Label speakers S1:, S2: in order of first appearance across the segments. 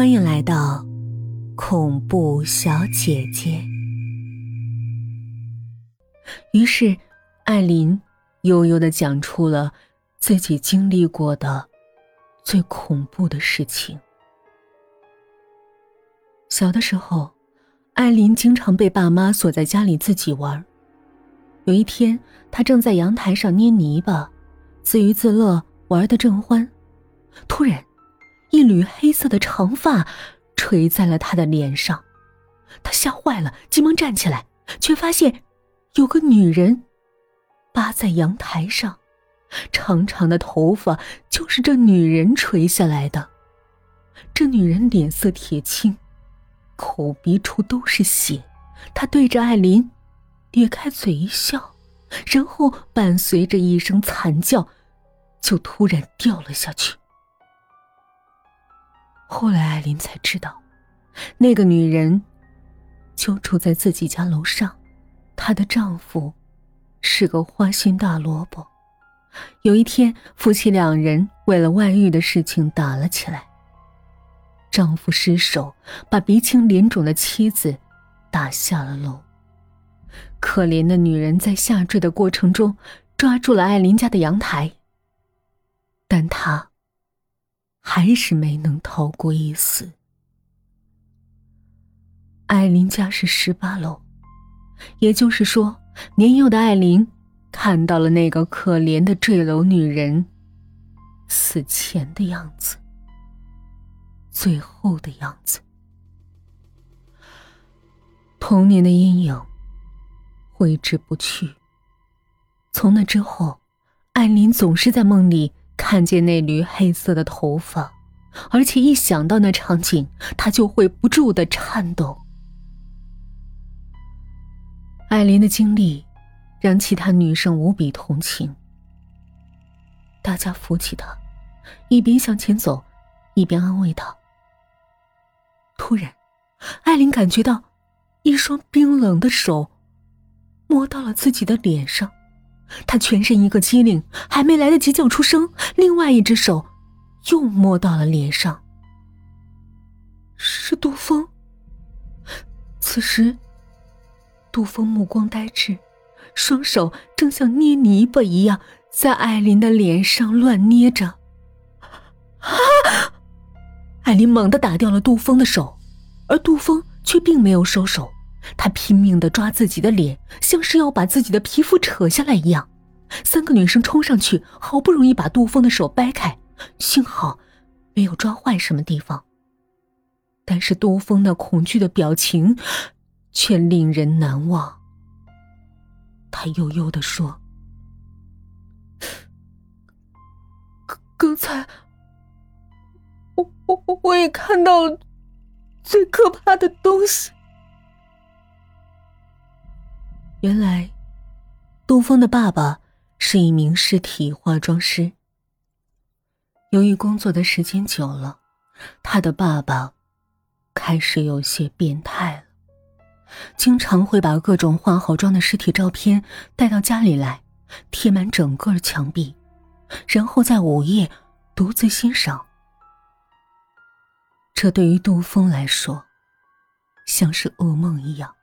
S1: 欢迎来到恐怖小姐姐。于是，艾琳悠悠的讲出了自己经历过的最恐怖的事情。小的时候，艾琳经常被爸妈锁在家里自己玩。有一天，她正在阳台上捏泥巴，自娱自乐，玩的正欢，突然。一缕黑色的长发垂在了他的脸上，他吓坏了，急忙站起来，却发现有个女人扒在阳台上，长长的头发就是这女人垂下来的。这女人脸色铁青，口鼻处都是血，她对着艾琳咧开嘴一笑，然后伴随着一声惨叫，就突然掉了下去。后来，艾琳才知道，那个女人就住在自己家楼上。她的丈夫是个花心大萝卜。有一天，夫妻两人为了外遇的事情打了起来。丈夫失手把鼻青脸肿的妻子打下了楼。可怜的女人在下坠的过程中抓住了艾琳家的阳台，但她。还是没能逃过一死。艾琳家是十八楼，也就是说，年幼的艾琳看到了那个可怜的坠楼女人死前的样子，最后的样子。童年的阴影挥之不去。从那之后，艾琳总是在梦里。看见那缕黑色的头发，而且一想到那场景，他就会不住的颤抖。艾琳的经历让其他女生无比同情，大家扶起她，一边向前走，一边安慰她。突然，艾琳感觉到一双冰冷的手摸到了自己的脸上。他全身一个机灵，还没来得及叫出声，另外一只手又摸到了脸上。是杜峰。此时，杜峰目光呆滞，双手正像捏泥巴一样在艾琳的脸上乱捏着。啊！艾琳猛地打掉了杜峰的手，而杜峰却并没有收手。他拼命的抓自己的脸，像是要把自己的皮肤扯下来一样。三个女生冲上去，好不容易把杜峰的手掰开，幸好没有抓坏什么地方。但是杜峰那恐惧的表情却令人难忘。他悠悠的说：“刚才我我我也看到了最可怕的东西。”原来，杜峰的爸爸是一名尸体化妆师。由于工作的时间久了，他的爸爸开始有些变态了，经常会把各种化好妆的尸体照片带到家里来，贴满整个墙壁，然后在午夜独自欣赏。这对于杜峰来说，像是噩梦一样。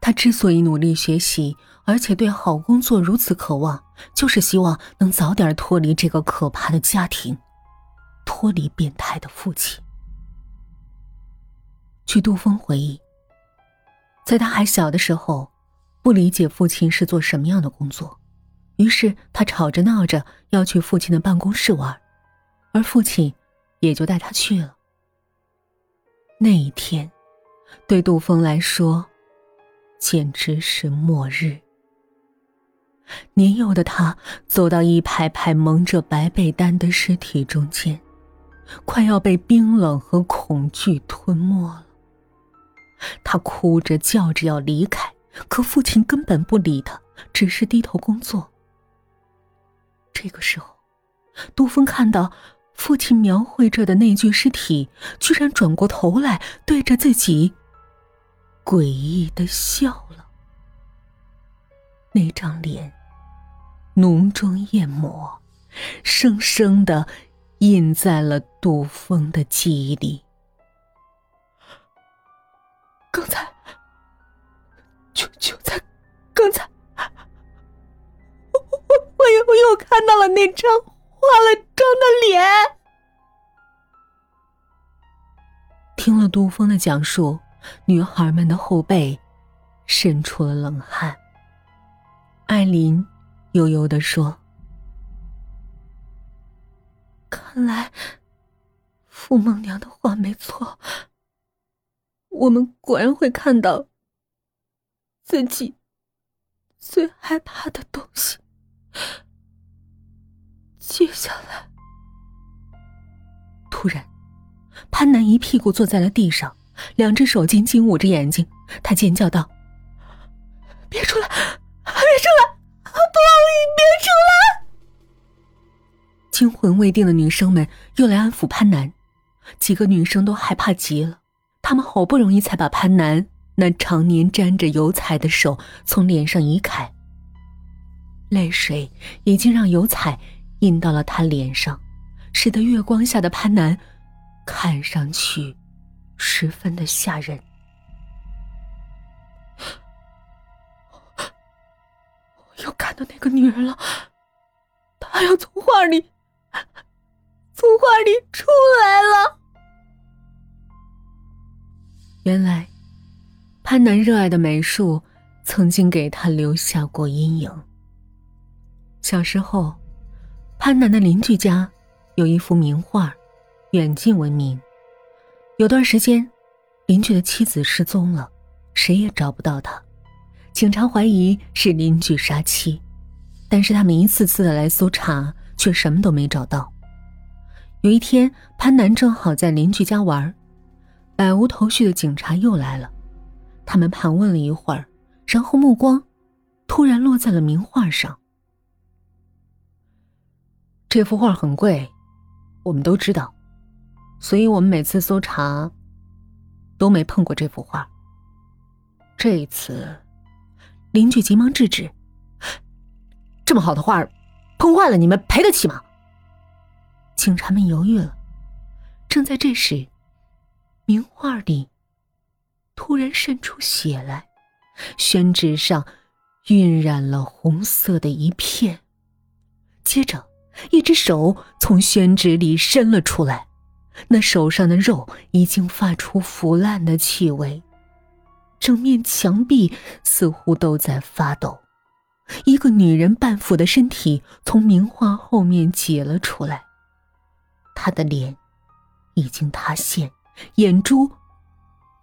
S1: 他之所以努力学习，而且对好工作如此渴望，就是希望能早点脱离这个可怕的家庭，脱离变态的父亲。据杜峰回忆，在他还小的时候，不理解父亲是做什么样的工作，于是他吵着闹着要去父亲的办公室玩，而父亲也就带他去了。那一天，对杜峰来说。简直是末日。年幼的他走到一排排蒙着白被单的尸体中间，快要被冰冷和恐惧吞没了。他哭着叫着要离开，可父亲根本不理他，只是低头工作。这个时候，杜峰看到父亲描绘着的那具尸体，居然转过头来对着自己。诡异的笑了，那张脸浓妆艳抹，生生的印在了杜峰的记忆里。刚才，就就在刚才，我我我又又看到了那张化了妆的脸。听了杜峰的讲述，女孩们的后背渗出了冷汗。艾琳悠悠的说：“看来傅梦娘的话没错。”我们果然会看到自己最害怕的东西。接下来，突然，潘南一屁股坐在了地上，两只手紧紧捂着眼睛。他尖叫道：“别出来！别出来！不，别出来！”惊魂未定的女生们又来安抚潘楠，几个女生都害怕极了。她们好不容易才把潘楠那常年沾着油彩的手从脸上移开，泪水已经让油彩印到了他脸上，使得月光下的潘楠看上去十分的吓人。我又看到那个女人了，她要从画里，从画里出来了。原来，潘南热爱的美术曾经给他留下过阴影。小时候，潘南的邻居家有一幅名画，远近闻名。有段时间，邻居的妻子失踪了，谁也找不到她。警察怀疑是邻居杀妻，但是他们一次次的来搜查，却什么都没找到。有一天，潘南正好在邻居家玩。百无头绪的警察又来了，他们盘问了一会儿，然后目光突然落在了名画上。这幅画很贵，我们都知道，所以我们每次搜查都没碰过这幅画。这一次，邻居急忙制止：“这么好的画，碰坏了你们赔得起吗？”警察们犹豫了。正在这时。名画里突然渗出血来，宣纸上晕染了红色的一片。接着，一只手从宣纸里伸了出来，那手上的肉已经发出腐烂的气味，整面墙壁似乎都在发抖。一个女人半腐的身体从名画后面挤了出来，她的脸已经塌陷。眼珠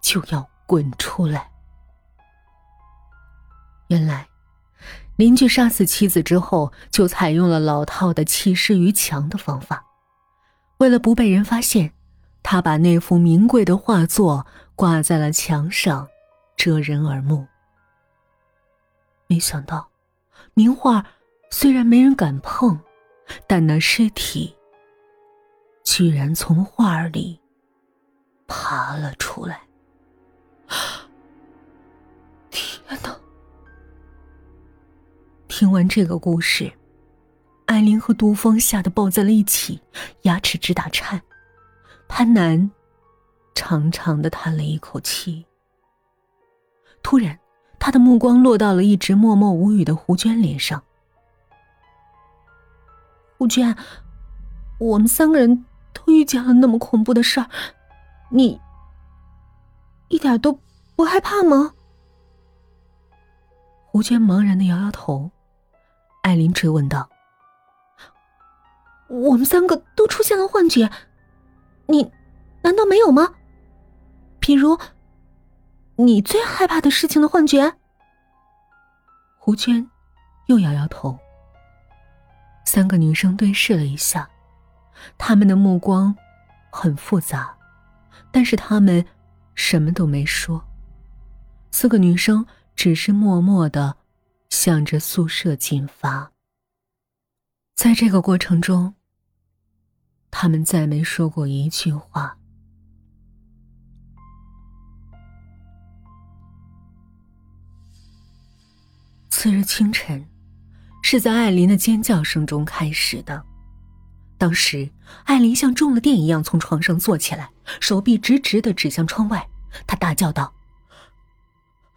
S1: 就要滚出来。原来，邻居杀死妻子之后，就采用了老套的弃尸于墙的方法。为了不被人发现，他把那幅名贵的画作挂在了墙上，遮人耳目。没想到，名画虽然没人敢碰，但那尸体居然从画里。爬了出来！天哪！听完这个故事，艾琳和杜峰吓得抱在了一起，牙齿直打颤。潘南长长的叹了一口气。突然，他的目光落到了一直默默无语的胡娟脸上。胡娟，我们三个人都遇见了那么恐怖的事儿。你一点都不害怕吗？胡娟茫然的摇摇头。艾琳追问道：“我们三个都出现了幻觉，你难道没有吗？比如你最害怕的事情的幻觉？”胡娟又摇摇头。三个女生对视了一下，他们的目光很复杂。但是他们什么都没说，四个女生只是默默的向着宿舍进发。在这个过程中，他们再没说过一句话。次日清晨，是在艾琳的尖叫声中开始的。当时，艾琳像中了电一样从床上坐起来，手臂直直的指向窗外。她大叫道：“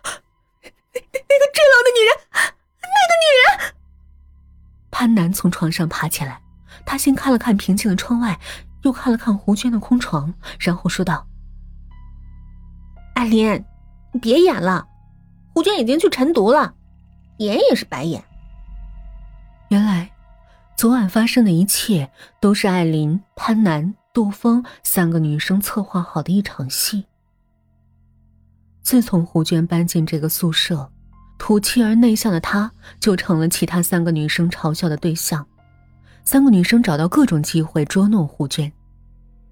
S1: 那个坠楼的女人，那个女人。潘南从床上爬起来，他先看了看平静的窗外，又看了看胡娟的空床，然后说道：“
S2: 艾琳，你别演了，胡娟已经去晨读了，演也是白演。”
S1: 原来，昨晚发生的一切都是艾琳、潘南、杜峰三个女生策划好的一场戏。自从胡娟搬进这个宿舍，土气而内向的她就成了其他三个女生嘲笑的对象。三个女生找到各种机会捉弄胡娟，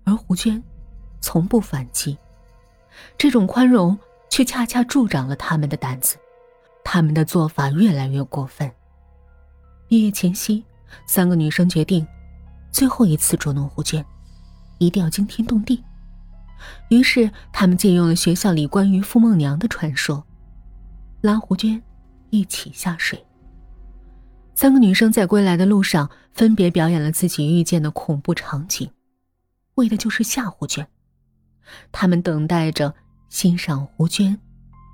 S1: 而胡娟从不反击。这种宽容却恰恰助长了他们的胆子，他们的做法越来越过分。毕业前夕，三个女生决定，最后一次捉弄胡娟，一定要惊天动地。于是，他们借用了学校里关于傅梦娘的传说，拉胡娟一起下水。三个女生在归来的路上，分别表演了自己遇见的恐怖场景，为的就是吓胡娟。他们等待着欣赏胡娟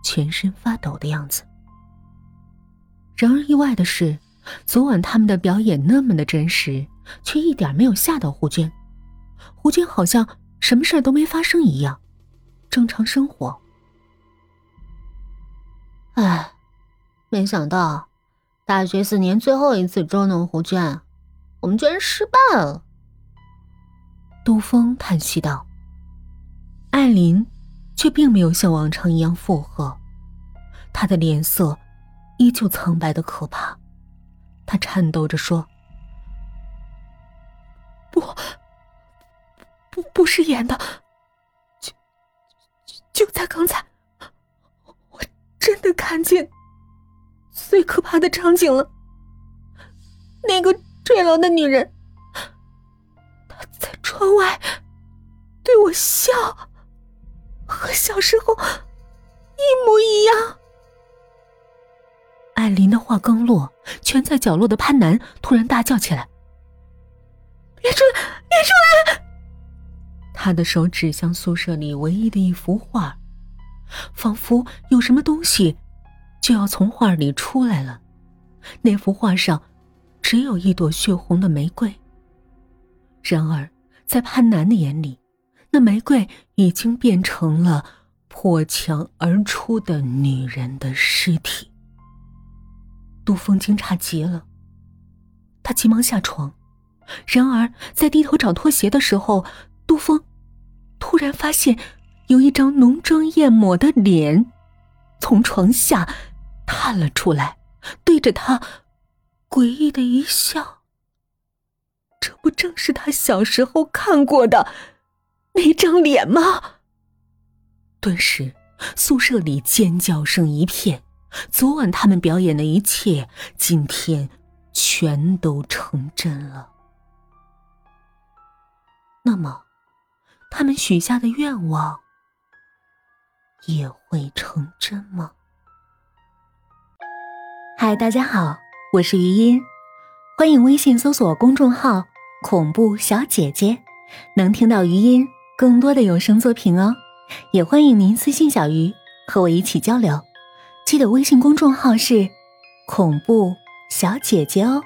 S1: 全身发抖的样子。然而，意外的是。昨晚他们的表演那么的真实，却一点没有吓到胡娟。胡娟好像什么事都没发生一样，正常生活。
S2: 唉，没想到大学四年最后一次捉弄胡娟，我们居然失败了。
S1: 杜峰叹息道。艾琳却并没有像往常一样附和，她的脸色依旧苍白的可怕。她颤抖着说：“不，不，不是演的，就就在刚才，真的看见最可怕的场景了。那个坠楼的女人，她在窗外对我笑，和小时候一模一样。”艾琳的话刚落，蜷在角落的潘南突然大叫起来：“别出来！别出来！”他的手指向宿舍里唯一的一幅画，仿佛有什么东西就要从画里出来了。那幅画上只有一朵血红的玫瑰，然而在潘南的眼里，那玫瑰已经变成了破墙而出的女人的尸体。杜峰惊诧极了，他急忙下床，然而在低头找拖鞋的时候，杜峰突然发现有一张浓妆艳抹的脸从床下探了出来，对着他诡异的一笑。这不正是他小时候看过的那张脸吗？顿时，宿舍里尖叫声一片。昨晚他们表演的一切，今天全都成真了。那么，他们许下的愿望也会成真吗？嗨，大家好，我是余音，欢迎微信搜索公众号“恐怖小姐姐”，能听到余音更多的有声作品哦。也欢迎您私信小鱼，和我一起交流。记得微信公众号是“恐怖小姐姐”哦。